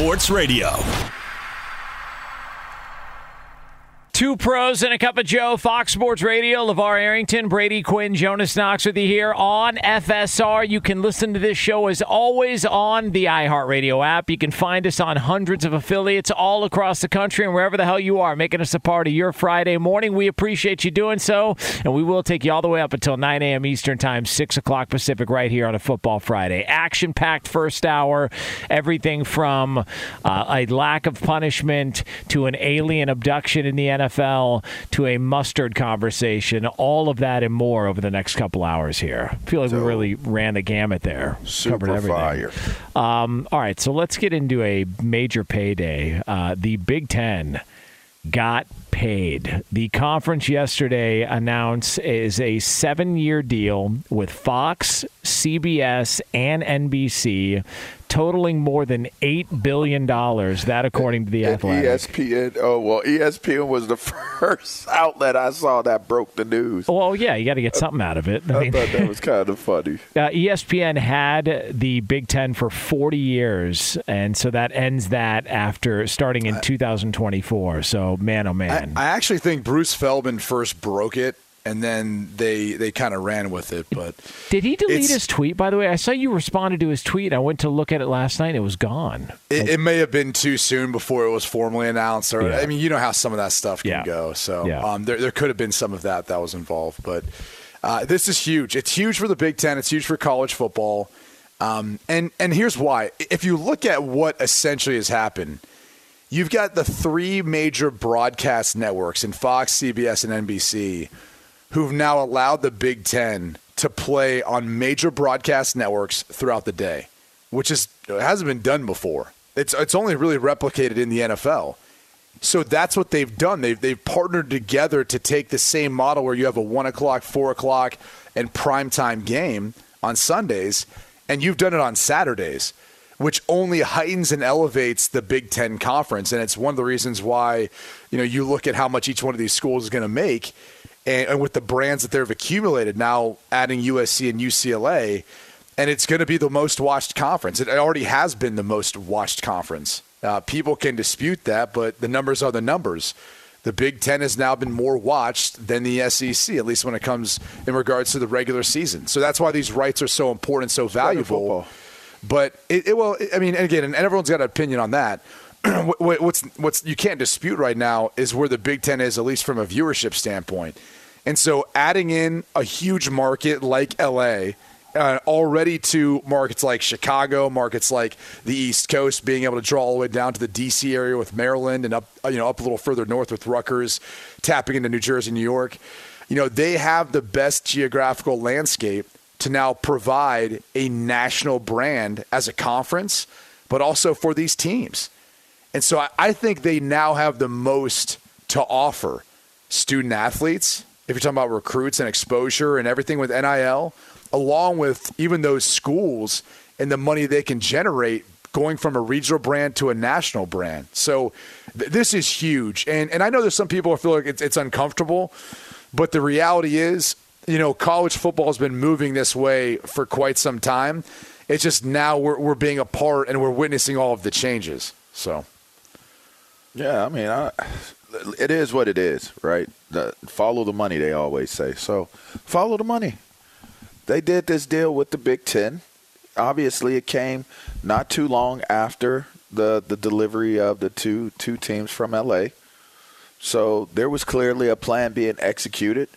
Sports Radio. Two pros and a cup of Joe, Fox Sports Radio, LeVar Arrington, Brady Quinn, Jonas Knox with you here on FSR. You can listen to this show as always on the iHeartRadio app. You can find us on hundreds of affiliates all across the country and wherever the hell you are, making us a part of your Friday morning. We appreciate you doing so, and we will take you all the way up until 9 a.m. Eastern Time, 6 o'clock Pacific, right here on a Football Friday. Action packed first hour, everything from uh, a lack of punishment to an alien abduction in the NFL. NFL to a mustard conversation, all of that and more over the next couple hours here. I feel like so, we really ran the gamut there. Super covered everything. fire. Um, all right, so let's get into a major payday. Uh, the Big Ten got paid. The conference yesterday announced is a seven-year deal with Fox, CBS, and NBC totaling more than eight billion dollars. That, according to the Athletic. ESPN. Oh well, ESPN was the first outlet I saw that broke the news. Well, yeah, you got to get something out of it. I, I mean, thought that was kind of funny. Uh, ESPN had the Big Ten for 40 years, and so that ends that after starting in 2024. So, man, oh man, I, I actually think Bruce Feldman first broke it and then they they kind of ran with it. But did he delete his tweet? By the way, I saw you responded to his tweet. I went to look at it last night. It was gone. It, like, it may have been too soon before it was formally announced. Or yeah. I mean, you know how some of that stuff can yeah. go. So yeah. um, there there could have been some of that that was involved. But uh, this is huge. It's huge for the Big Ten. It's huge for college football. Um, and and here's why. If you look at what essentially has happened. You've got the three major broadcast networks in Fox, CBS, and NBC who've now allowed the Big Ten to play on major broadcast networks throughout the day, which is hasn't been done before. It's it's only really replicated in the NFL. So that's what they've done. They've they've partnered together to take the same model where you have a one o'clock, four o'clock, and primetime game on Sundays, and you've done it on Saturdays, which only heightens and elevates the Big Ten conference. And it's one of the reasons why, you know, you look at how much each one of these schools is going to make and, and with the brands that they've accumulated now, adding USC and UCLA, and it's going to be the most watched conference. It already has been the most watched conference. Uh, people can dispute that, but the numbers are the numbers. The Big Ten has now been more watched than the SEC, at least when it comes in regards to the regular season. So that's why these rights are so important, so valuable. But it, it well, I mean, again, and everyone's got an opinion on that. what's what's you can't dispute right now is where the Big Ten is, at least from a viewership standpoint. And so, adding in a huge market like LA, uh, already to markets like Chicago, markets like the East Coast, being able to draw all the way down to the DC area with Maryland and up, you know, up a little further north with Rutgers, tapping into New Jersey, New York. You know, they have the best geographical landscape to now provide a national brand as a conference, but also for these teams. And so I, I think they now have the most to offer student athletes, if you're talking about recruits and exposure and everything with NIL, along with even those schools and the money they can generate going from a regional brand to a national brand. So th- this is huge. And, and I know there's some people who feel like it's, it's uncomfortable, but the reality is, you know, college football has been moving this way for quite some time. It's just now we're, we're being a part and we're witnessing all of the changes. So. Yeah, I mean, I, it is what it is, right? The, follow the money, they always say. So follow the money. They did this deal with the Big Ten. Obviously, it came not too long after the the delivery of the two two teams from LA. So there was clearly a plan being executed.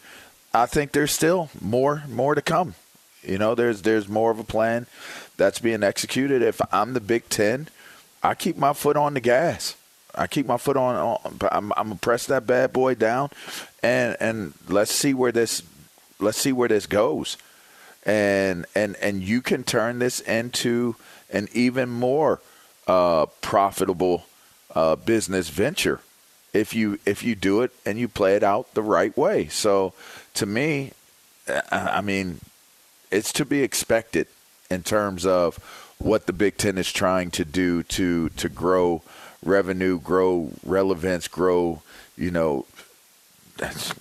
I think there's still more more to come. You know, there's there's more of a plan that's being executed. If I'm the Big Ten, I keep my foot on the gas. I keep my foot on. I'm, I'm gonna press that bad boy down, and and let's see where this let's see where this goes, and and and you can turn this into an even more uh, profitable uh, business venture if you if you do it and you play it out the right way. So to me, I mean, it's to be expected in terms of what the Big Ten is trying to do to to grow revenue, grow relevance, grow, you know, that's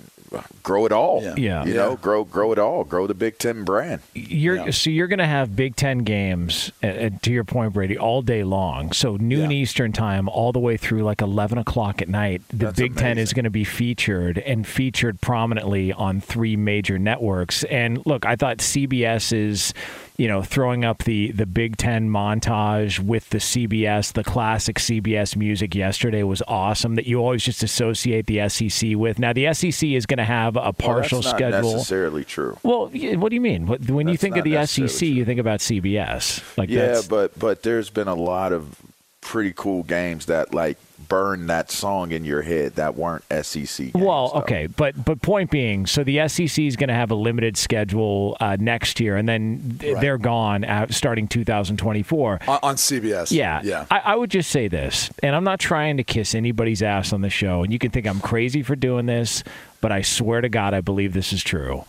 grow it all. Yeah. yeah. You know, grow grow it all. Grow the Big Ten brand. You're yeah. so you're going to have Big Ten games uh, to your point, Brady, all day long. So noon yeah. Eastern time, all the way through like eleven o'clock at night. The That's Big amazing. Ten is going to be featured and featured prominently on three major networks. And look, I thought CBS is you know, throwing up the the Big Ten montage with the CBS, the classic CBS music yesterday was awesome. That you always just associate the SEC with. Now the SEC is going to have a partial well, schedule. necessarily true. Well, what do you mean? When that's you think of the SEC, true. you think about CBS. Like yeah, but but there's been a lot of pretty cool games that like burn that song in your head that weren't SEC. Games, well, okay, but but point being, so the SEC is going to have a limited schedule uh, next year, and then right. they're gone starting 2024 on, on CBS. Yeah, yeah. I, I would just say this, and I'm not trying to kiss anybody's ass on the show, and you can think I'm crazy for doing this, but I swear to God, I believe this is true.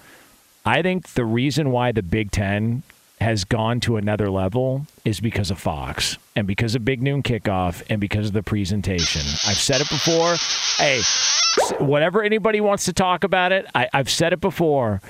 I think the reason why the Big Ten has gone to another level is because of Fox and because of Big Noon Kickoff and because of the presentation. I've said it before. Hey, whatever anybody wants to talk about it, I, I've said it before.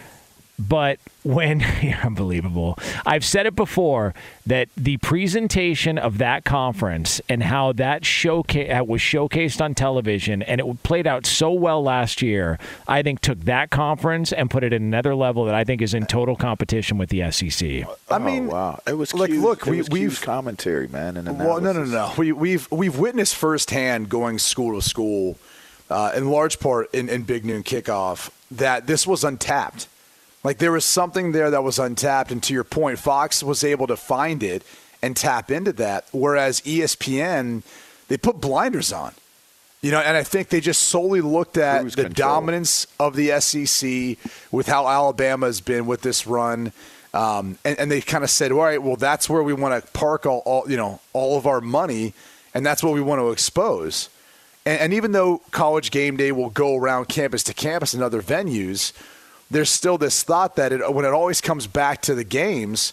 But when unbelievable, I've said it before that the presentation of that conference and how that showcase was showcased on television and it played out so well last year, I think took that conference and put it at another level that I think is in total competition with the SEC. I mean, oh, wow, it was like look, we, we've commentary, man, and well, no, no, no, we, we've we've witnessed firsthand going school to school, uh, in large part in, in Big Noon Kickoff that this was untapped like there was something there that was untapped, and to your point, Fox was able to find it and tap into that, whereas ESPN they put blinders on. You know, and I think they just solely looked at Cruise the control. dominance of the SEC with how Alabama has been with this run. Um, and, and, they kind of said, all right, well, that's where we want to park all, all, you know, all of our money, and that's what we want to expose. And, and even though college game day will go around campus to campus and other venues – there's still this thought that it, when it always comes back to the games,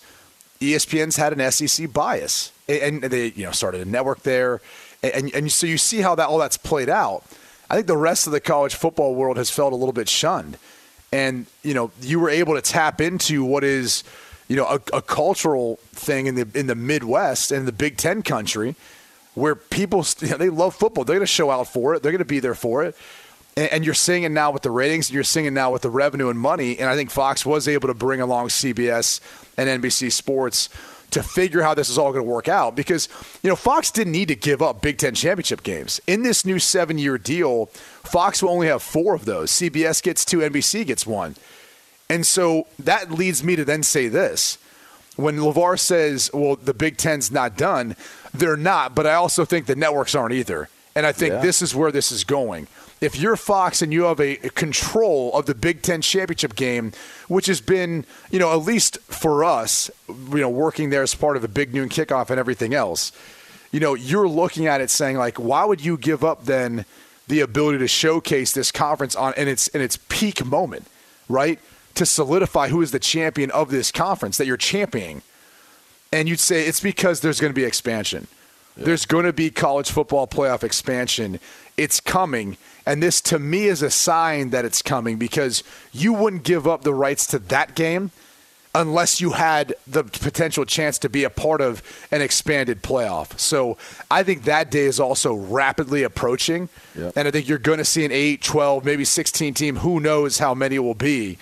ESPN's had an SEC bias, and they you know started a network there, and and so you see how that all that's played out. I think the rest of the college football world has felt a little bit shunned, and you know you were able to tap into what is you know a, a cultural thing in the in the Midwest and the Big Ten country, where people you know, they love football. They're going to show out for it. They're going to be there for it and you're seeing it now with the ratings, and you're seeing it now with the revenue and money. And I think Fox was able to bring along CBS and NBC Sports to figure how this is all going to work out because you know Fox didn't need to give up Big Ten championship games in this new seven-year deal. Fox will only have four of those. CBS gets two, NBC gets one, and so that leads me to then say this: when LeVar says, "Well, the Big Ten's not done," they're not. But I also think the networks aren't either, and I think yeah. this is where this is going if you're Fox and you have a control of the Big Ten championship game, which has been, you know, at least for us, you know, working there as part of the big noon kickoff and everything else, you know, you're looking at it saying like, why would you give up then the ability to showcase this conference on in its in its peak moment, right? To solidify who is the champion of this conference that you're championing. And you'd say it's because there's going to be expansion. Yeah. There's going to be college football playoff expansion. It's coming and this, to me, is a sign that it's coming because you wouldn't give up the rights to that game unless you had the potential chance to be a part of an expanded playoff. So I think that day is also rapidly approaching. Yep. And I think you're going to see an 8, 12, maybe 16 team. Who knows how many it will be?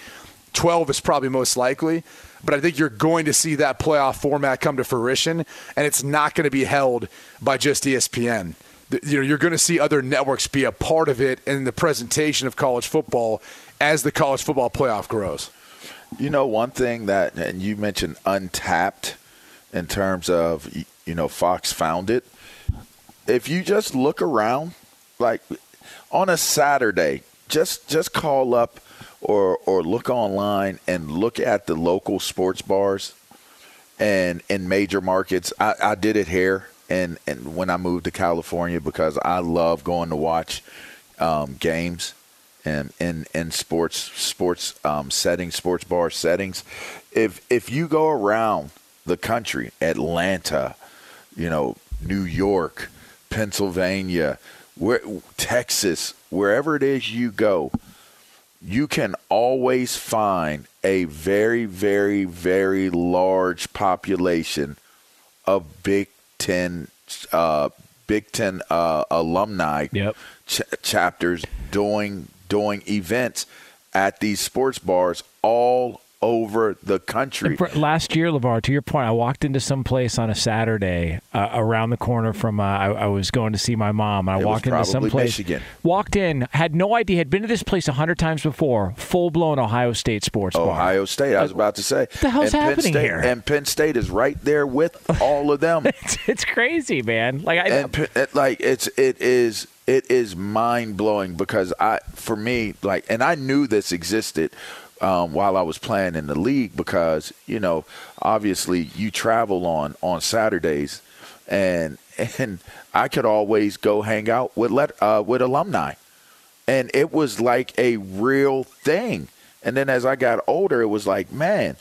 12 is probably most likely. But I think you're going to see that playoff format come to fruition, and it's not going to be held by just ESPN you know you're going to see other networks be a part of it in the presentation of college football as the college football playoff grows. You know, one thing that and you mentioned untapped in terms of you know Fox found it. If you just look around, like on a Saturday, just just call up or or look online and look at the local sports bars and in major markets. I, I did it here and and when I moved to California because I love going to watch um, games and in in sports sports um, settings, sports bar settings. If if you go around the country, Atlanta, you know, New York, Pennsylvania, where Texas, wherever it is you go, you can always find a very, very, very large population of big Ten uh, Big Ten uh, alumni yep. ch- chapters doing doing events at these sports bars all over the country. Last year, LeVar, to your point, I walked into some place on a Saturday uh, around the corner from. Uh, I, I, was going to see my mom. I it walked into some place. Michigan. Walked in, had no idea. Had been to this place a hundred times before. Full blown Ohio State sports Ohio bar. Ohio State. I was about to say. What the hell's and happening State, here? And Penn State is right there with all of them. it's, it's, crazy, man. Like I. And, like it's it is it is mind blowing because I for me like and I knew this existed um, while I was playing in the league because you know obviously you travel on on Saturdays and and I could always go hang out with let uh, with alumni. And it was like a real thing. And then as I got older it was like man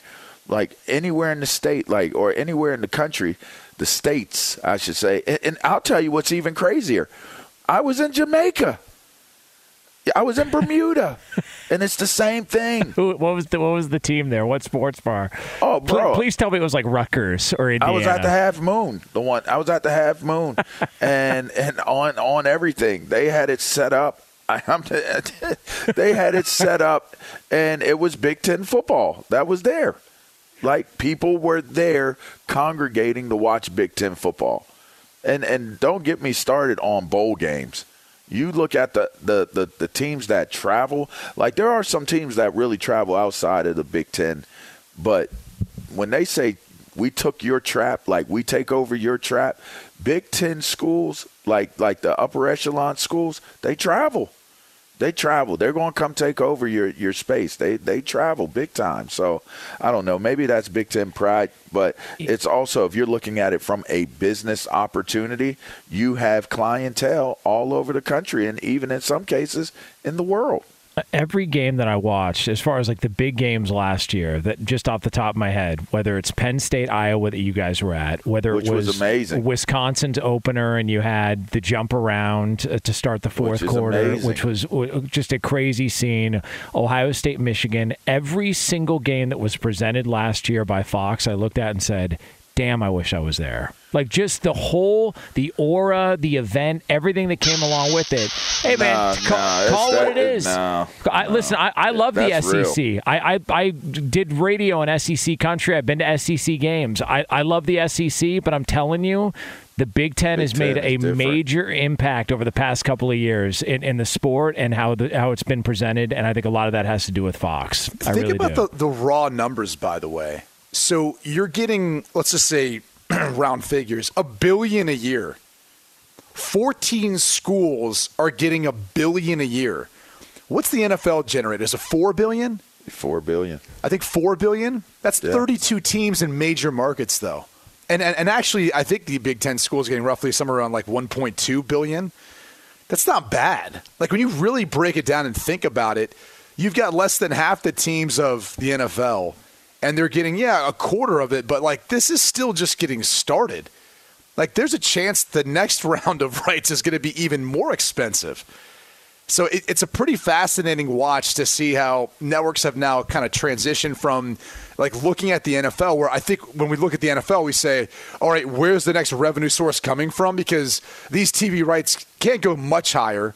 like anywhere in the state like or anywhere in the country the states I should say. And, and I'll tell you what's even crazier. I was in Jamaica I was in Bermuda, and it's the same thing. what was the what was the team there? What sports bar? Oh, bro! Please, please tell me it was like Rutgers or Indiana. I was at the Half Moon, the one. I was at the Half Moon, and and on on everything they had it set up. I, they had it set up, and it was Big Ten football that was there. Like people were there congregating to watch Big Ten football, and and don't get me started on bowl games. You look at the, the, the, the, teams that travel, like there are some teams that really travel outside of the Big Ten, but when they say we took your trap, like we take over your trap, Big Ten schools, like like the upper echelon schools, they travel they travel. They're going to come take over your, your space. They they travel big time. So I don't know. Maybe that's Big Ten pride, but it's also if you're looking at it from a business opportunity, you have clientele all over the country and even in some cases in the world every game that I watched, as far as like the big games last year, that just off the top of my head, whether it's Penn State, Iowa that you guys were at, whether Which it was, was amazing. Wisconsin's opener and you had the jump around uh, to start the fourth which quarter, amazing. which was just a crazy scene. Ohio State, Michigan, every single game that was presented last year by Fox, I looked at and said, damn, I wish I was there. Like just the whole, the aura, the event, everything that came along with it. Hey man, Nah, call, nah, call it's what that- it is. no, I, listen, I, I love the SEC. I, I I did radio in SEC country. I've been to SEC games. I, I love the SEC, but I'm telling you. The Big Ten Big has made Ten a different. major impact over the past couple of years in, in the sport and how the, how it's been presented, and I think a lot of that has to do with Fox. I Think really about do. the, the raw numbers, by the way. So you're getting, let's just say, round figures, a billion a year. 14 schools are getting a billion a year. What's the NFL generate? Is it 4 billion? Four billion. I think 4 billion. That's Yeah. 32 teams in major markets, though. And, and, and actually, I think the Big Ten schools getting roughly somewhere around like 1.2 billion. That's not bad. Like when you really break it down and think about it, you've got less than half the teams of the NFL, and they're getting yeah a quarter of it. But like this is still just getting started. Like there's a chance the next round of rights is going to be even more expensive. So it, it's a pretty fascinating watch to see how networks have now kind of transitioned from like looking at the NFL, where I think when we look at the NFL, we say, all right, where's the next revenue source coming from? Because these TV rights can't go much higher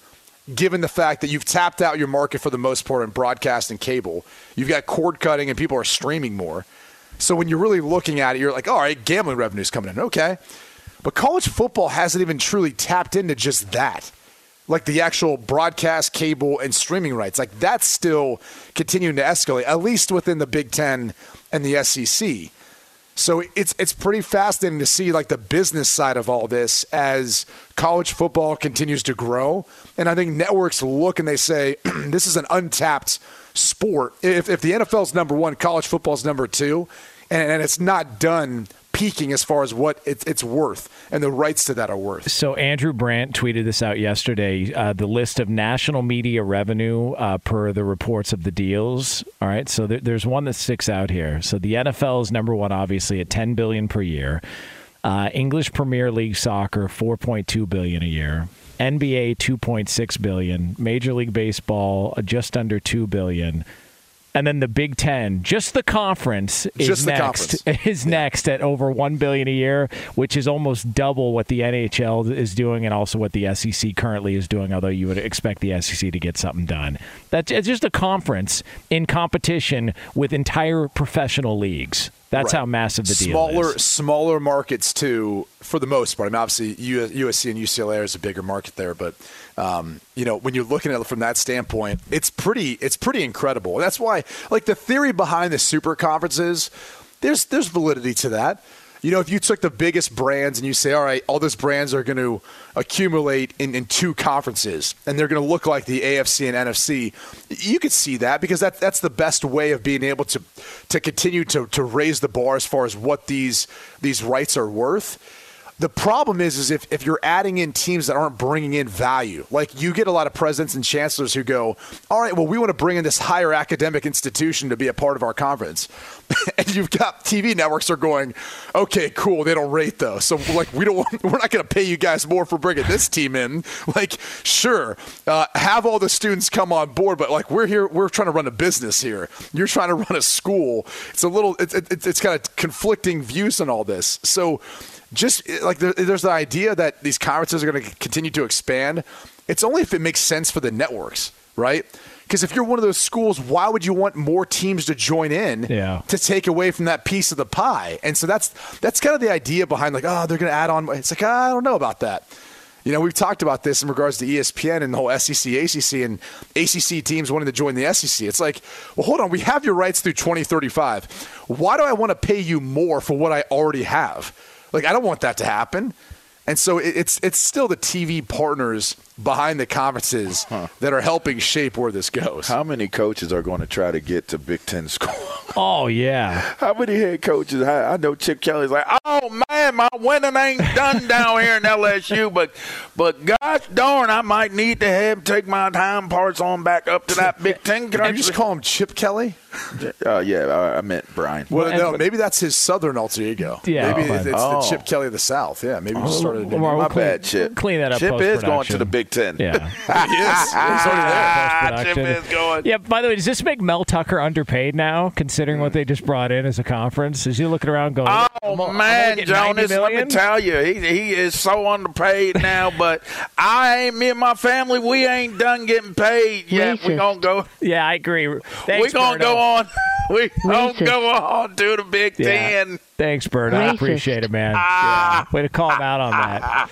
given the fact that you've tapped out your market for the most part in broadcast and cable. You've got cord cutting and people are streaming more. So when you're really looking at it, you're like, all right, gambling revenue's coming in. Okay. But college football hasn't even truly tapped into just that like the actual broadcast, cable, and streaming rights. Like that's still continuing to escalate, at least within the Big Ten and the SEC. So it's it's pretty fascinating to see like the business side of all this as college football continues to grow, and I think networks look and they say this is an untapped sport. If if the NFL's number one, college football's number two, and, and it's not done peaking as far as what it's, it's worth and the rights to that are worth. So Andrew Brandt tweeted this out yesterday. Uh, the list of national media revenue uh, per the reports of the deals. All right, so there, there's one that sticks out here. So the NFL is number one, obviously at 10 billion per year. Uh, English Premier League soccer 4.2 billion a year. NBA 2.6 billion. Major League Baseball uh, just under 2 billion. And then the Big Ten, just the conference is Just next. conference. Is next at over one billion a year, which is almost double what the NHL is doing, and also what the SEC currently is doing. Although you would expect the SEC to get something done. That's it's just a conference in competition with entire professional leagues. That's Right. how massive the deal smaller is. smaller markets too for the most part. I mean, obviously USC and UCLA is a bigger market there, but um, you know when you're looking at it from that standpoint, it's pretty it's pretty incredible. That's why like the theory behind the super conferences, there's there's validity to that. You know, if you took the biggest brands and you say, all right, all those brands are going to accumulate in, in two conferences and they're going to look like the AFC and NFC, you could see that because that, that's the best way of being able to, to continue to, to raise the bar as far as what these, these rights are worth. The problem is, is if, if you're adding in teams that aren't bringing in value, like you get a lot of presidents and chancellors who go, all right, well, we want to bring in this higher academic institution to be a part of our conference. and you've got TV networks are going, okay, cool, they don't rate though. So like, we don't want, we're not going to pay you guys more for bringing this team in. Like, sure, uh, have all the students come on board, but like we're here, we're trying to run a business here. You're trying to run a school. It's a little, it's, it's, it's kind of conflicting views on all this. So just eh, like there, there's the idea that these conferences are going to continue to expand. It's only if it makes sense for the networks, right? Because if you're one of those schools, why would you want more teams to join in Yeah. to take away from that piece of the pie? And so that's that's kind of the idea behind like, oh, they're going to add on. It's like I don't know about that. You know, we've talked about this in regards to ESPN and the whole SEC, ACC, and ACC teams wanting to join the SEC. It's like, well, hold on, we have your rights through 2035. Why do I want to pay you more for what I already have? Like, I don't want that to happen. And so it's it's still the TV partners behind the conferences that are helping shape where this goes. How many coaches are going to try to get to Big Ten school? Oh yeah. How many head coaches? I, I know Chip Kelly's like, oh man, my winning ain't done down here in LSU, but but gosh darn, I might need to have take my time parts on back up to that Big Ten. Can I just call him Chip Kelly? Uh, yeah, I, I meant Brian. Well, and- no, maybe that's his southern alter ego. Yeah. maybe Oh, it's, it's oh. the Chip Kelly of the South. Yeah, maybe just started. Well, my we'll clean- bad, Chip. clean that up Chip is going to the Big Ten. Yeah. he is. He's already there. Chip is going. Yeah. By the way, does this make Mel Tucker underpaid now, considering what they just brought in as a conference? Is he looking around going, Oh I'm, I'm man, man, Jonas. Let me tell you, he he is so underpaid now. But I ain't me and my family. We ain't done getting paid yet. We gonna go. Yeah, I agree. Thanks, we gonna Berto. go on. We gonna go on to the Big yeah. Ten. Thanks, Bert. I appreciate it, man. Ah. Yeah. Way to call him out on that.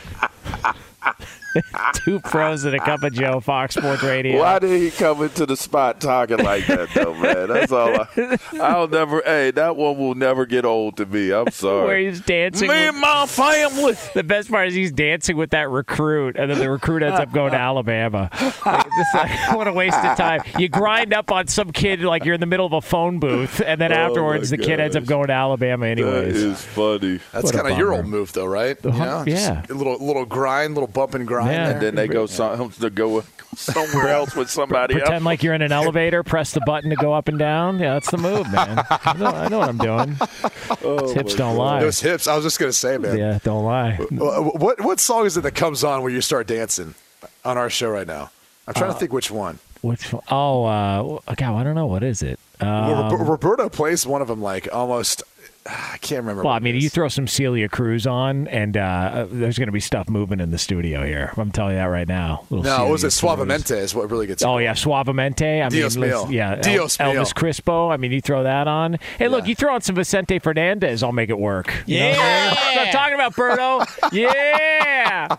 Two pros and a cup of Joe, Fox Sports Radio. Why did he come into the spot talking like that, though, man? That's all. I, I'll never. Hey, that one will never get old to me. I'm sorry. Where he's dancing. Me with, and my family. The best part is he's dancing with that recruit, and then the recruit ends up going to Alabama. Like, like, what a waste of time. You grind up on some kid like you're in the middle of a phone booth, and then oh afterwards the kid ends up going to Alabama anyways. That is funny. That's kind of your old move, though, right? You know, yeah. A little little grind, little bump and grind grind yeah. And then they go some, to go somewhere else with somebody Pretend else. like you're in an elevator, press the button to go up and down. Yeah, that's the move, man. I know, I know what I'm doing. Oh hips don't God. lie. Those hips, I was just going to say, man. Yeah, don't lie. What, what song is it that comes on where you start dancing on our show right now? I'm trying uh, to think which one. Which one? Oh, uh, God, I don't know. What is it? Um, Roberto plays one of them like almost I can't remember. Well, I mean, you throw some Celia Cruz on, and uh, there's going to be stuff moving in the studio here. I'm telling you that right now. no, Celia was it Suavemente is what really gets. Oh yeah, Suavemente. I Dios mean, mio. yeah, Dios El- Elvis Crespo. I mean, you throw that on. Hey, look, you throw on some Vicente Fernandez, I'll make it work. You yeah, I'm talking about Berto. yeah.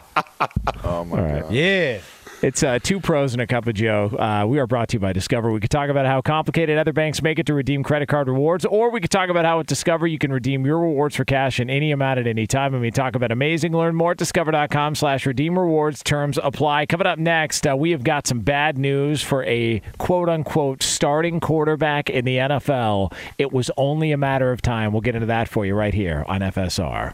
Oh my god. Yeah. It's uh, two pros and a cup of Joe. Uh, we are brought to you by Discover. We could talk about how complicated other banks make it to redeem credit card rewards, or we could talk about how at Discover you can redeem your rewards for cash in any amount at any time. And we talk about amazing. Learn more at discover.com slash redeem rewards. Terms apply. Coming up next, uh, we have got some bad news for a quote unquote starting quarterback in the NFL. It was only a matter of time. We'll get into that for you right here on FSR.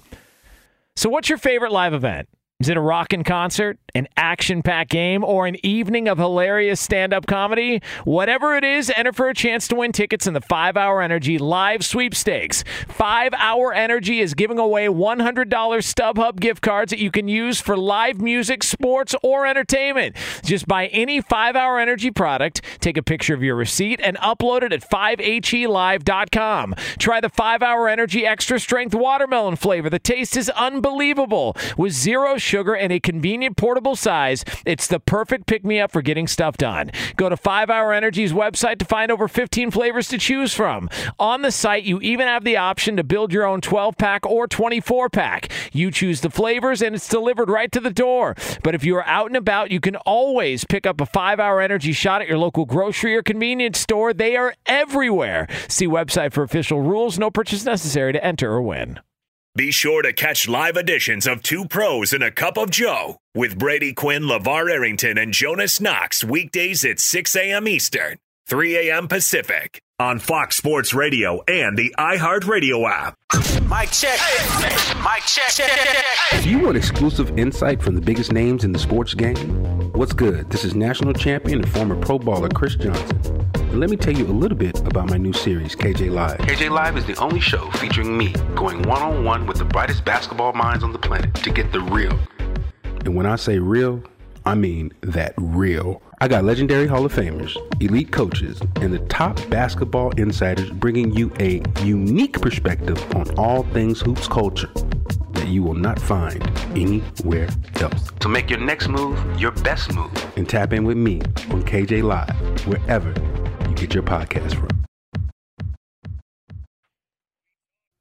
So, what's your favorite live event? Is it a rockin' concert, an action packed game, or an evening of hilarious stand up comedy? Whatever it is, enter for a chance to win tickets in the 5 Hour Energy live sweepstakes. 5 Hour Energy is giving away $100 StubHub gift cards that you can use for live music, sports, or entertainment. Just buy any 5 Hour Energy product, take a picture of your receipt, and upload it at 5helive.com. Try the 5 Hour Energy Extra Strength Watermelon flavor. The taste is unbelievable with zero sugar, and a convenient portable size, it's the perfect pick me up for getting stuff done. Go to 5 Hour Energy's website to find over 15 flavors to choose from. On the site, you even have the option to build your own 12 pack or 24 pack. You choose the flavors, and it's delivered right to the door. But if you are out and about, you can always pick up a 5 Hour Energy shot at your local grocery or convenience store. They are everywhere. See website for official rules. No purchase necessary to enter or win. Be sure to catch live editions of Two Pros and a Cup of Joe with Brady Quinn, LeVar Arrington, and Jonas Knox weekdays at 6 a.m. Eastern, 3 a.m. Pacific on Fox Sports Radio and the iHeartRadio app. Mike check. Mike check. If you want exclusive insight from the biggest names in the sports game, what's good? This is national champion and former pro baller Chris Johnson. And let me tell you a little bit about my new series, KJ Live. KJ Live is the only show featuring me going one on one with the brightest basketball minds on the planet to get the real. And when I say real, I mean that real. I got legendary Hall of Famers, elite coaches, and the top basketball insiders bringing you a unique perspective on all things hoops culture that you will not find anywhere else. So make your next move your best move and tap in with me on KJ Live, wherever you get your podcast from.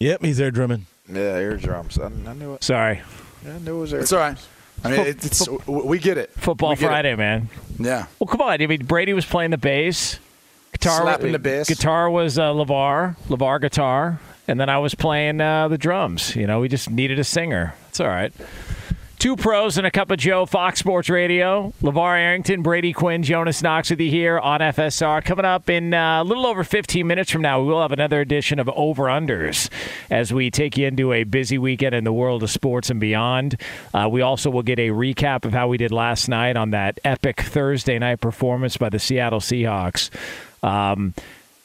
Yep, he's there drumming. Yeah, air drums. I, I knew it. Sorry. Yeah, I knew it was air. It's all right. I mean, it's, it's, we get it. Football get Friday, it. man. Yeah. Well, come on. I mean, Brady was playing the bass. Guitar, Slapping the bass. Guitar was uh, LeVar, LeVar guitar, and then I was playing uh, the drums. You know, we just needed a singer. It's all right. Two pros and a cup of Joe, Fox Sports Radio. LeVar Arrington, Brady Quinn, Jonas Knox with you here on FSR. Coming up in uh, a little over 15 minutes from now, we will have another edition of Over Unders as we take you into a busy weekend in the world of sports and beyond. Uh, we also will get a recap of how we did last night on that epic Thursday night performance by the Seattle Seahawks. Um,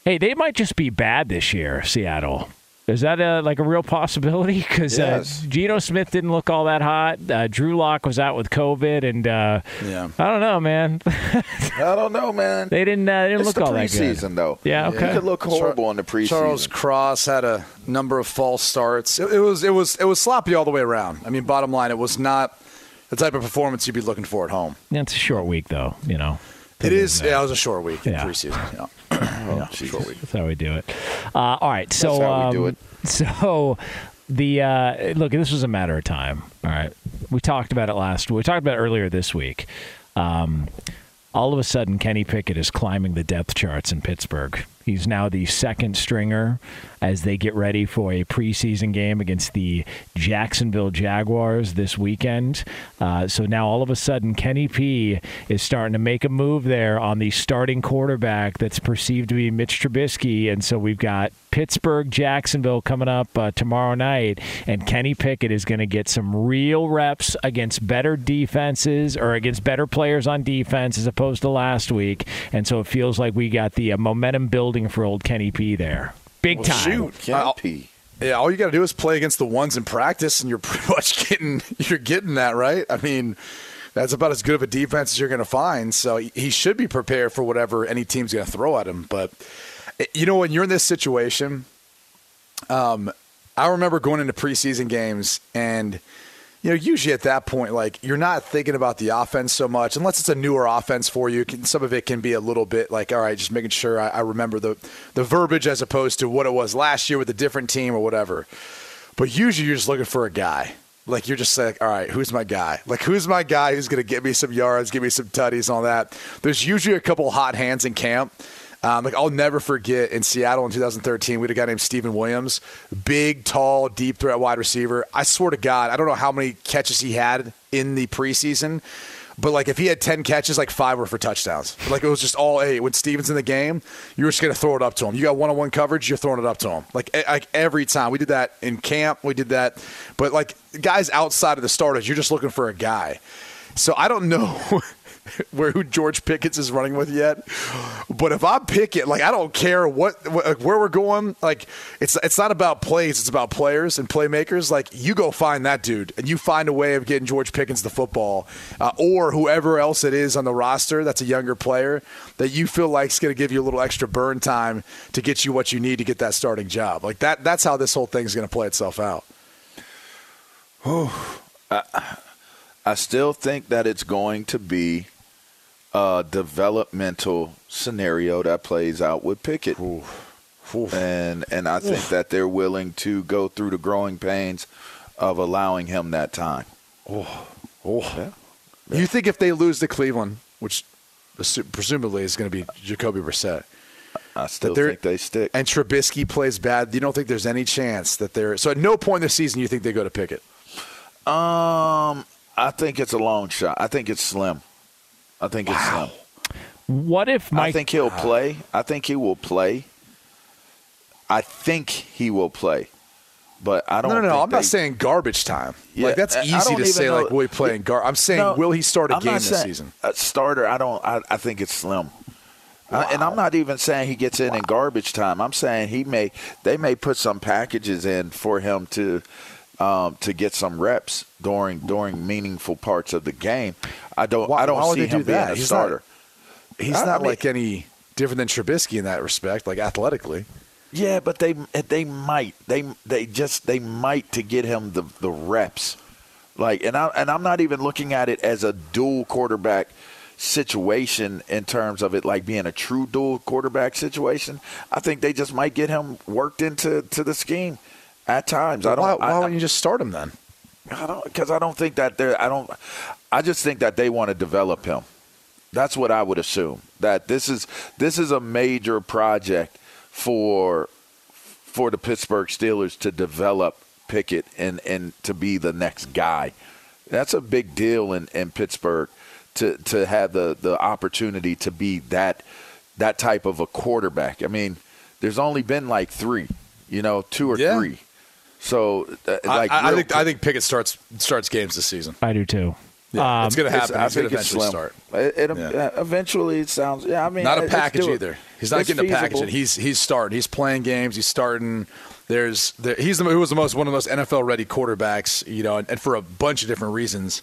hey, they might just be bad this year, Seattle. Is that a, like a real possibility? Because Yes. uh, Geno Smith didn't look all that hot. Uh, Drew Lock was out with COVID, and uh, Yeah. I don't know, man. I don't know, man. they didn't. Uh, they didn't it's look the all that good. preseason, though. Yeah, You okay. could look horrible in the preseason. Charles Cross had a number of false starts. It, it was it was it was sloppy all the way around. I mean, bottom line, it was not the type of performance you'd be looking for at home. Yeah, it's a short week, though. You know. It is. Yeah, it was a short week in Yeah. preseason. Yeah. week. That's how we do it. Uh, all right, so That's how we um. So the uh, look, this was a matter of time. All right, we talked about it last. We talked about it earlier this week. Um, all of a sudden, Kenny Pickett is climbing the depth charts in Pittsburgh. He's now the second stringer as they get ready for a preseason game against the Jacksonville Jaguars this weekend. Uh, so now all of a sudden, Kenny P is starting to make a move there on the starting quarterback that's perceived to be Mitch Trubisky. And so we've got Pittsburgh, Jacksonville coming up uh, tomorrow night, and Kenny Pickett is going to get some real reps against better defenses or against better players on defense as opposed to last week. And so it feels like we got the uh, momentum building for old Kenny P there. Big well, time. Shoot, Kenny P. Yeah, all you got to do is play against the ones in practice, and you're pretty much getting you're getting that right. I mean, that's about as good of a defense as you're going to find. So he should be prepared for whatever any team's going to throw at him. But you know, when you're in this situation, um, I remember going into preseason games and you know, usually at that point, like you're not thinking about the offense so much, unless it's a newer offense for you. Can, some of it can be a little bit like, all right, just making sure I, I remember the the verbiage as opposed to what it was last year with a different team or whatever. But usually, you're just looking for a guy. Like you're just like, all right, who's my guy? Like who's my guy who's going to get me some yards, give me some tutties, all that. There's usually a couple hot hands in camp um, like I'll never forget in Seattle in 2013, we had a guy named Stephen Williams, big, tall, deep threat wide receiver. I swear to God, I don't know how many catches he had in the preseason, but like if he had 10 catches, like five were for touchdowns. Like it was just all eight. When Stephen's in the game, you're just going to throw it up to him. You got one on one coverage, you're throwing it up to him. Like, like every time. We did that in camp, we did that. But like guys outside of the starters, you're just looking for a guy. So I don't know where who George Pickens is running with yet. But if I'm Pickett, like I don't care what, what where we're going. Like it's it's not about plays, it's about players and playmakers. Like you go find that dude and you find a way of getting George Pickens the football, uh, or whoever else it is on the roster that's a younger player that you feel like is going to give you a little extra burn time to get you what you need to get that starting job. Like that. That's how this whole thing is going to play itself out. Oh, I, I still think that it's going to be a developmental scenario that plays out with Pickett. Oof. Oof. And and I think Oof. that they're willing to go through the growing pains of allowing him that time. Oh, oh. Yeah. Yeah. You think if they lose to Cleveland, which presumably is going to be Jacoby Brissett, I still think they stick. And Trubisky plays bad. You don't think there's any chance that they're so at no point in the season you think they go to Pickett? Um, I think it's a long shot. I think it's slim. I think wow. it's slim. What if Mike? I think he'll play. I think he will play. I think he will play, but I don't. No, no, no. I'm they, not saying garbage time. Yeah, like that's easy to say. Know, like will he play in gar? I'm saying no, will he start a I'm game this saying, season? A starter. I don't. I, I think it's slim. Wow. Uh, and I'm not even saying he gets in wow. in garbage time. I'm saying he may. They may put some packages in for him to um, to get some reps during during meaningful parts of the game. I don't why, I don't see him do being that? a he's starter. Not, he's not mean, like any different than Trubisky in that respect, like athletically. Yeah, but they they might they they just they might to get him the the reps, like and I and I'm not even looking at it as a dual quarterback situation in terms of it like being a true dual quarterback situation. I think they just might get him worked into to the scheme at times. I don't. Why, why I, wouldn't you just start him then? I don't because I don't think that they're. I don't. I just think that they want to develop him. That's what I would assume. That this is this is a major project for for the Pittsburgh Steelers to develop Pickett and and to be the next guy. That's a big deal in, in Pittsburgh to to have the the opportunity to be that that type of a quarterback. I mean, there's only been like three, you know, two or yeah. three so, uh, like, I, I think I think Pickett starts starts games this season. I do too. Yeah, um, it's going to happen. I think it's slim. Start. It, it, yeah. Eventually, it sounds. Yeah, I mean, not a package either. He's not it's getting feasible. a package. He's he's starting. He's playing games. He's starting. There's there, he's the, who was the most one of the most NFL ready quarterbacks. You know, and, and, for a bunch of different reasons.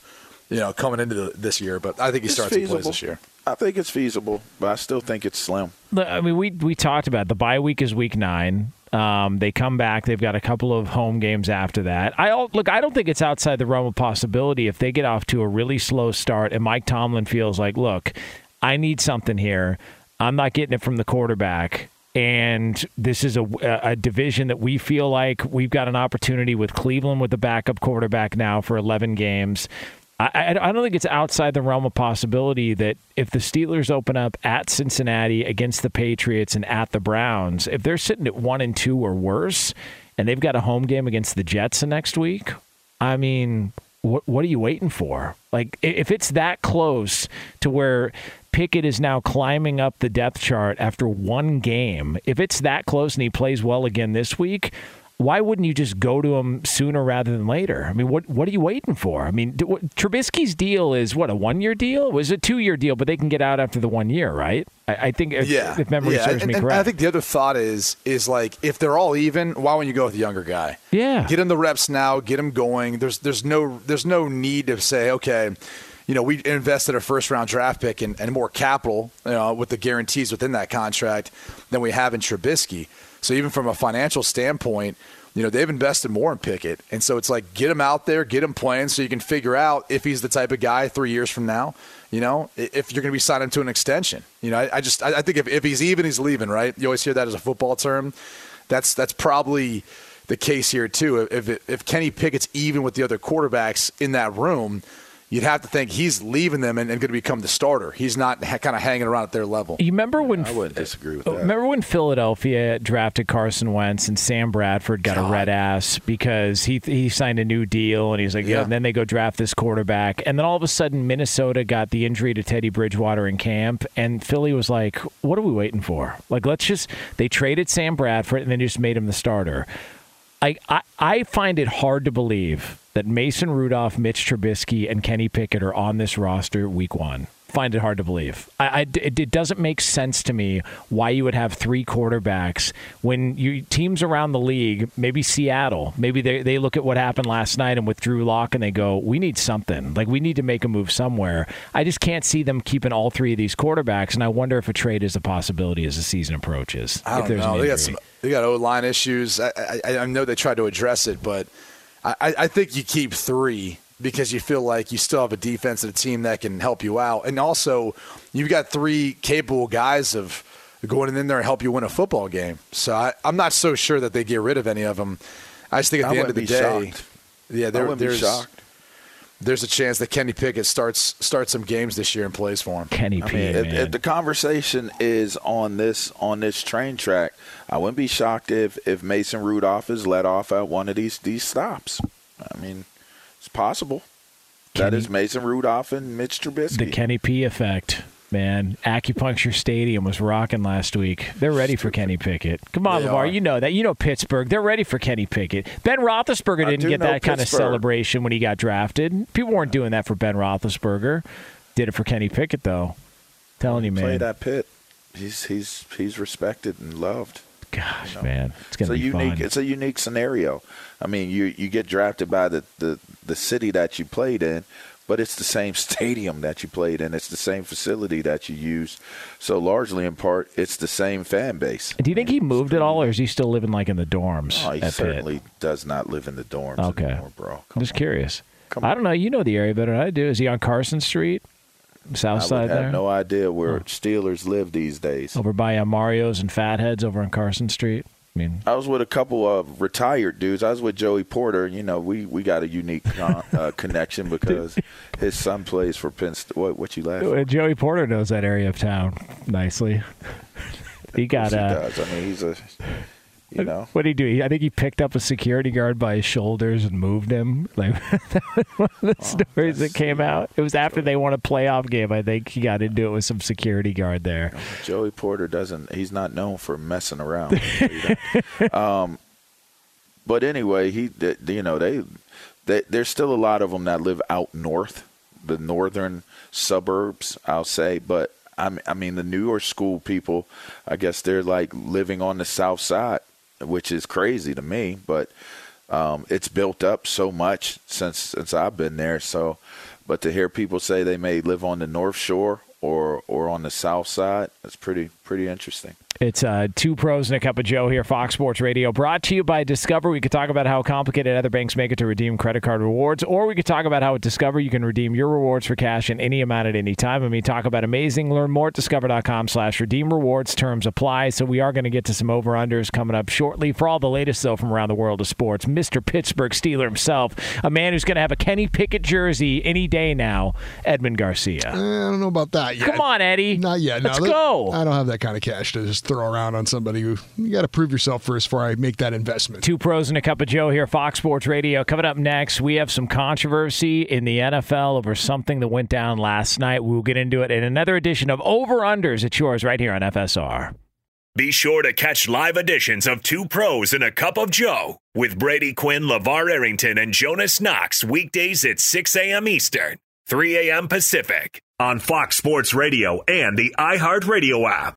You know, coming into the, this year, but I think he it's starts feasible. and plays this year. I think it's feasible, but I still think it's slim. I mean, we we talked about it. the bye week is week nine. Um, they come back. They've got a couple of home games after that. I look. I don't think it's outside the realm of possibility if they get off to a really slow start and Mike Tomlin feels like, look, I need something here. I'm not getting it from the quarterback. And this is a, a division that we feel like we've got an opportunity with Cleveland with the backup quarterback now for 11 games. I, I don't think it's outside the realm of possibility that if the Steelers open up at Cincinnati against the Patriots and at the Browns, if they're sitting at one and two or worse, and they've got a home game against the Jets the next week, I mean, what what are you waiting for? Like, if it's that close to where Pickett is now climbing up the depth chart after one game, if it's that close and he plays well again this week why wouldn't you just go to him sooner rather than later? I mean, what what are you waiting for? I mean, what, Trubisky's deal is what a one year deal? It was a two year deal, but they can get out after the one year, right? I, I think if, yeah. if memory yeah. serves and, me correct. I think the other thought is is like if they're all even, why wouldn't you go with the younger guy? Yeah, get him the reps now, get him going. There's there's no there's no need to say okay. You know, we invested a first round draft pick and, and more capital, you know, with the guarantees within that contract than we have in Trubisky. So even from a financial standpoint, you know, they've invested more in Pickett. And so it's like, get him out there, get him playing so you can figure out if he's the type of guy three years from now, you know, if you're going to be signing to an extension. You know, I, I just, I think if, if he's even, he's leaving, right? You always hear that as a football term. That's, that's probably the case here, too. If, if Kenny Pickett's even with the other quarterbacks in that room, you'd have to think he's leaving them and, and going to become the starter. He's not ha- kind of hanging around at their level. You remember when I wouldn't disagree with oh, that. Remember when Philadelphia drafted Carson Wentz and Sam Bradford got God. a red ass because he he signed a new deal and he's like, yeah. Yeah. And then they go draft this quarterback, and then all of a sudden Minnesota got the injury to Teddy Bridgewater in camp, and Philly was like, what are we waiting for? Like, let's just they traded Sam Bradford and then just made him the starter. I, I, I find it hard to believe that Mason Rudolph, Mitch Trubisky, and Kenny Pickett are on this roster week one. Find it hard to believe. I, I- it, it doesn't make sense to me why you would have three quarterbacks when you teams around the league, maybe Seattle, maybe they, they look at what happened last night and with Drew Lock and they go, we need something. Like we need to make a move somewhere. I just can't see them keeping all three of these quarterbacks, and I wonder if a trade is a possibility as the season approaches. I don't there's know. They got some. They got O line issues. I, I, I know they tried to address it, but I, I think you keep three because you feel like you still have a defense and a team that can help you out, and also you've got three capable guys of going in there and help you win a football game. So I, I'm not so sure that they get rid of any of them. I just think at I the end of the day, shocked. yeah, wouldn't be there's shocked. There's a chance that Kenny Pickett starts starts some games this year and plays for him. Kenny I P. mean, if, man. if the conversation is on this on this train track, I wouldn't be shocked if if Mason Rudolph is let off at one of these these stops. I mean, it's possible. that Kenny- is Mason Rudolph and Mitch Trubisky. The Kenny P effect, man. Acrisure Stadium was rocking last week. They're ready for Kenny Pickett. Come on, They LeVar. are. You know that. You know Pittsburgh. They're ready for Kenny Pickett. Ben Roethlisberger I didn't get know that kind of celebration when he got drafted. People weren't doing that for Ben Roethlisberger. Did it for Kenny Pickett, though. Telling you, man. Play man. that pit. He's he's he's respected and loved. Gosh, man. It's It's going a to be unique. fun. It's a unique scenario. I mean, you you get drafted by the, the the city that you played in, but it's the same stadium that you played in. It's the same facility that you use. So largely, in part, it's the same fan base. Do you think he moved at all, or is he still living like in the dorms Oh, he at Pitt? certainly does not live in the dorms Okay. anymore, bro. I'm just on. curious. Come I don't know. You know the area better than I do. Is he on Carson Street, South I Side there? have no idea where Oh. Steelers live these days. over by uh, Mario's and Fatheads over on Carson Street. I mean, I was with a couple of retired dudes. I was with Joey Porter. You know, we, we got a unique con- uh, connection because his son plays for Penn State. What, what you laughing? Uh, Joey Porter knows that area of town nicely. he got he uh, does. I mean, he's a, you know. what did he do? I think he picked up a security guard by his shoulders and moved him. Like that was one of the stories that came out. It was after they won a playoff game. I think he got into it with some security guard there. Joey Porter doesn't. He's not known for messing around. I'll tell you that. um, but anyway, he, you know, they, they, there's still a lot of them that live out north, the northern suburbs, I'll say. But I mean, the New York school people, I guess they're like living on the south side, which is crazy to me. But um, it's built up so much since since I've been there. So, but to hear people say they may live on the North Shore or or on the South Side, that's pretty pretty interesting. It's uh, two pros and a cup of Joe here, Fox Sports Radio, brought to you by Discover. We could talk about how complicated other banks make it to redeem credit card rewards, or we could talk about how at Discover you can redeem your rewards for cash in any amount at any time. I mean, talk about amazing. Learn more at discover.com slash redeem rewards. Terms apply. So we are going to get to some over-unders coming up shortly. For all the latest, though, from around the world of sports, Mr. Pittsburgh Steeler himself, a man who's going to have a Kenny Pickett jersey any day now, Edmund Garcia. Eh, I don't know about that yet. Come on, Eddie. Not yet. No, Let's no, go. I don't have that kind of cash to just throw around on somebody who you got to prove yourself first before I make that investment. Two pros and a cup of Joe here, Fox Sports Radio. Coming up next, we have some controversy in the NFL over something that went down last night. We'll get into it in another edition of Over Unders. It's yours right here on FSR. Be sure to catch live editions of Two Pros and a Cup of Joe with Brady Quinn, LeVar Arrington, and Jonas Knox weekdays at 6 a.m. Eastern, 3 a.m. Pacific on Fox Sports Radio and the iHeartRadio app.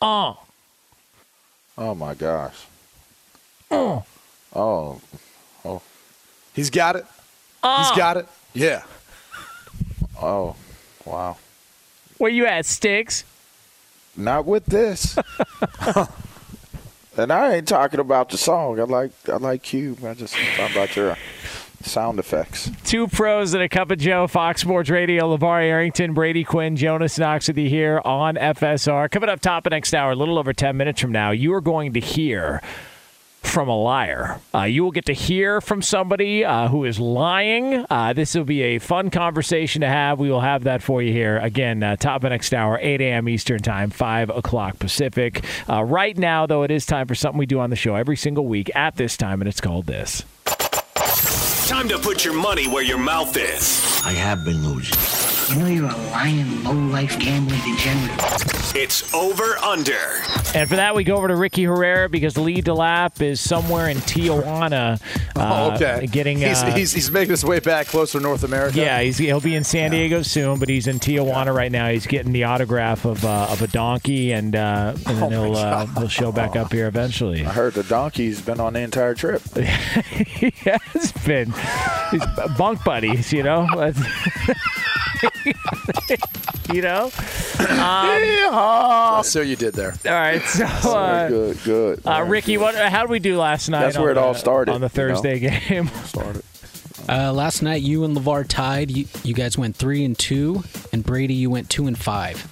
Oh. Oh, my gosh. Oh. Oh. Oh. He's got it. Oh. He's got it. Yeah. Oh. Wow. Where you at, Sticks? Not with this. and I ain't talking about the song. I like I like Cube. I just talking about your sound effects. Two pros and a cup of Joe, Fox Sports Radio, LeVar Arrington, Brady Quinn, Jonas Knox with you here on FSR. Coming up top of next hour, a little over 10 minutes from now, you are going to hear from a liar. Uh, you will get to hear from somebody uh, who is lying. Uh, this will be a fun conversation to have. We will have that for you here. Again, uh, top of next hour, 8 a.m. Eastern Time, 5 o'clock Pacific. Uh, right now, though, it is time for something we do on the show every single week at this time, and it's called this. Time to put your money where your mouth is. I have been losing. You know you're a lying, low-life gambling degenerate. It's over under. And for that, we go over to Ricky Herrera because Lee DeLapp is somewhere in Tijuana. Oh, uh, okay. Getting he's, uh, he's, he's making his way back closer to North America. Yeah, he's, he'll be in San Diego soon, but he's in Tijuana right now. He's getting the autograph of uh, of a donkey, and uh, and then he'll uh, he'll show back up here eventually. I heard the donkey's been on the entire trip. he has been He's bunk buddies, you know. you know. Um, so you did there. all right, so uh, good, good. uh, Ricky, what? How did we do last night? That's where on it all started, on the you know? Thursday game. Started. Uh, last night, you and LeVar tied. You, you guys went three and two, and Brady, you went two and five.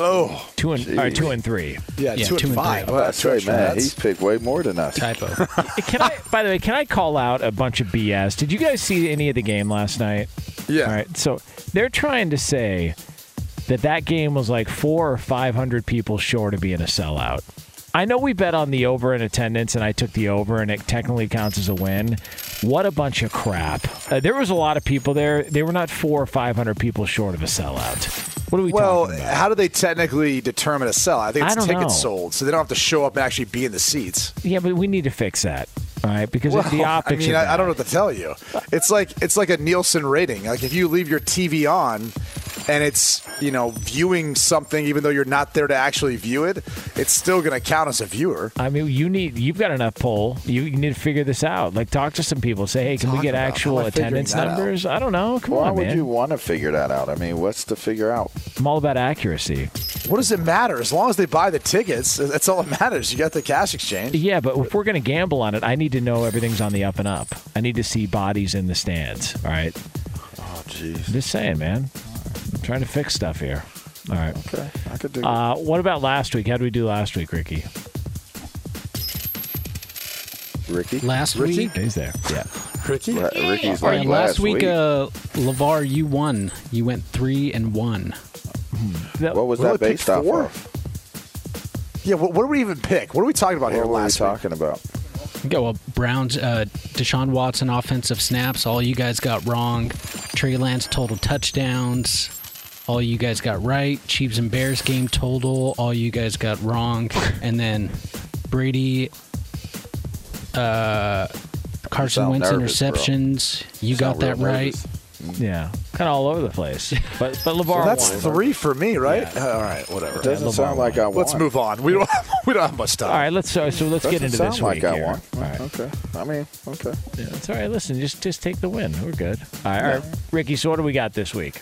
Oh, two and all right, two and three. Yeah, Yeah, two, two and and five. three. Well, That's right, man. that's- He's picked way more than us. Typo. Can I? By the way, can I call out a bunch of BS? Did you guys see any of the game last night? Yeah. All right. So they're trying to say that that game was like four or five hundred people short of being a sellout. I know we bet on the over in attendance, and I took the over, and it technically counts as a win. What a bunch of crap! Uh, there was a lot of people there. They were not four or five hundred people short of a sellout. What are we Well, talking about? Well, how do they technically determine a sell? I think it's don't tickets know. sold, so they don't have to show up and actually be in the seats. Yeah, but we need to fix that. All right, because Well, the optics. I mean, I don't know what to tell you. It's like it's like a Nielsen rating. Like if you leave your TV on and it's you know viewing something, even though you're not there to actually view it, it's still going to count as a viewer. I mean, you need you've got enough pull. You, you need to figure this out. Like, talk to some people. Say, hey, can we get actual how am I figuring attendance that out? numbers? I don't know. Come on. Why on, would man. you want to figure that out? I mean, what's to figure out? I'm all about accuracy. What does it matter? As long as they buy the tickets, that's all that matters. You got the cash exchange. Yeah, but if we're going to gamble on it, I need to know everything's on the up and up. I need to see bodies in the stands. All right. Oh, jeez. Just saying, man. I'm trying to fix stuff here. All right. Okay, I could do. Uh, what about last week? How did we do last week, Ricky? Ricky. Last Ricky? week, He's there. Yeah. Ricky, La- Ricky's All like right, last week, week. uh, LeVar, you won. You went three and one. That- what was that based picked off four? of? yeah. What, what do we even pick? What are we talking about here What were we last week? talking about? Go well, Browns, uh, Deshaun Watson offensive snaps. All you guys got wrong. Trey Lance total touchdowns. All you guys got right. Chiefs and Bears game total. All you guys got wrong. And then Brady, uh, Carson Wentz nervous, bro. interceptions. You got that real right. nervous. Yeah. Kind of all over the place. But but LeVar Well, that's won. three for me, right? All right, whatever. It doesn't LeVar sound like I won. Let's move on. We don't. We don't have much time. All right, let's so, so let's Doesn't get into sound this like week I here. won. All right. Okay. I mean, okay. Yeah, that's all right. Listen, just just take the win. We're good. All right, all right. Ricky. So what do we got this week?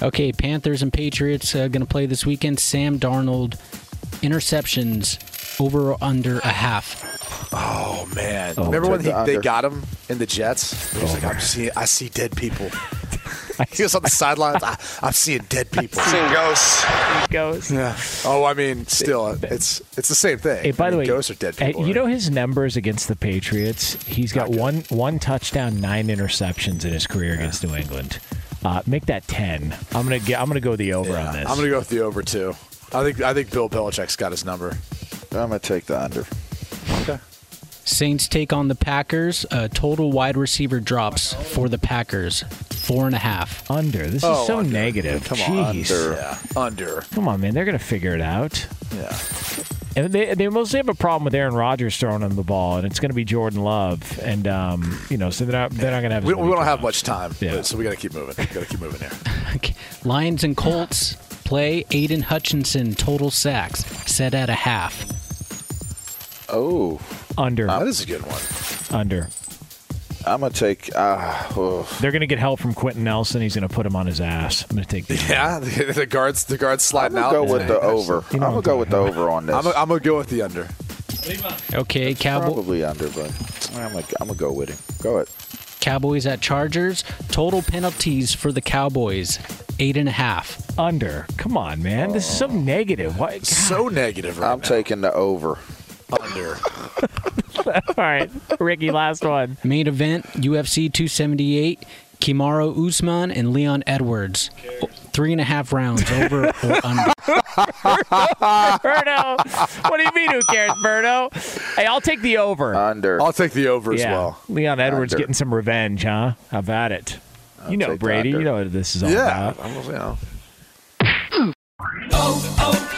Okay, Panthers and Patriots uh, going to play this weekend. Sam Darnold interceptions over or under a half. Oh man! Remember when he, the they got him in the Jets? He was like, "I'm seeing, I see dead people." he was on the sidelines. I, I'm seeing dead people. Seeing ghosts. Goes. Yeah. Oh, I mean, still, it's it's the same thing. Hey, by I the way, ghosts are dead hey, people. you right? know his numbers against the Patriots. He's got one one touchdown, nine interceptions in his career against New England. Uh, make that ten. I'm gonna get. I'm gonna go the over Yeah, on this. I'm gonna go with the over too. I think I think Bill Belichick's got his number. I'm gonna take the under. Okay. Saints take on the Packers. Uh, total wide receiver drops for the Packers. Four and a half. Under. This is Oh, so under. negative. Come Jeez. on, under. Yeah, under. Come on, man. They're going to figure it out. Yeah. And they, they mostly have a problem with Aaron Rodgers throwing them the ball, and it's going to be Jordan Love. And, um, you know, so they're not, they're not going to have We, we don't have much time, Yeah. but- so we got to keep moving. Got to keep moving here. Lions and Colts play. Aidan Hutchinson total sacks set at a half. Oh, Under. that is a good one. Under. I'm gonna take. Uh, oh. They're going to get help from Quenton Nelson. He's going to put him on his ass. I'm going to take the Yeah, the, the guards, the guards I'm sliding gonna out. go with the over. I'm gonna go with the over on this. I'm, I'm gonna go with the under. Okay, Cowboy, Probably under, but I'm gonna, I'm gonna go with him. Go ahead. Cowboys at Chargers. Total penalties for the Cowboys. Eight and a half. Under. Come on, man. This is so negative. What? So negative right I'm taking the over. Under. All right, Ricky, last one. Main event UFC 278. Kamaru Usman and Leon Edwards. Three and a half rounds over or under. Berto. What do you mean? Who cares, Berto? Hey, I'll take the over. Under. I'll take the over as yeah. well. Leon Edwards Under. getting some revenge, huh? How about it? you know, Brady. You know what this is all Yeah, about. I'm, you know. Oh, oh, O'Reilly.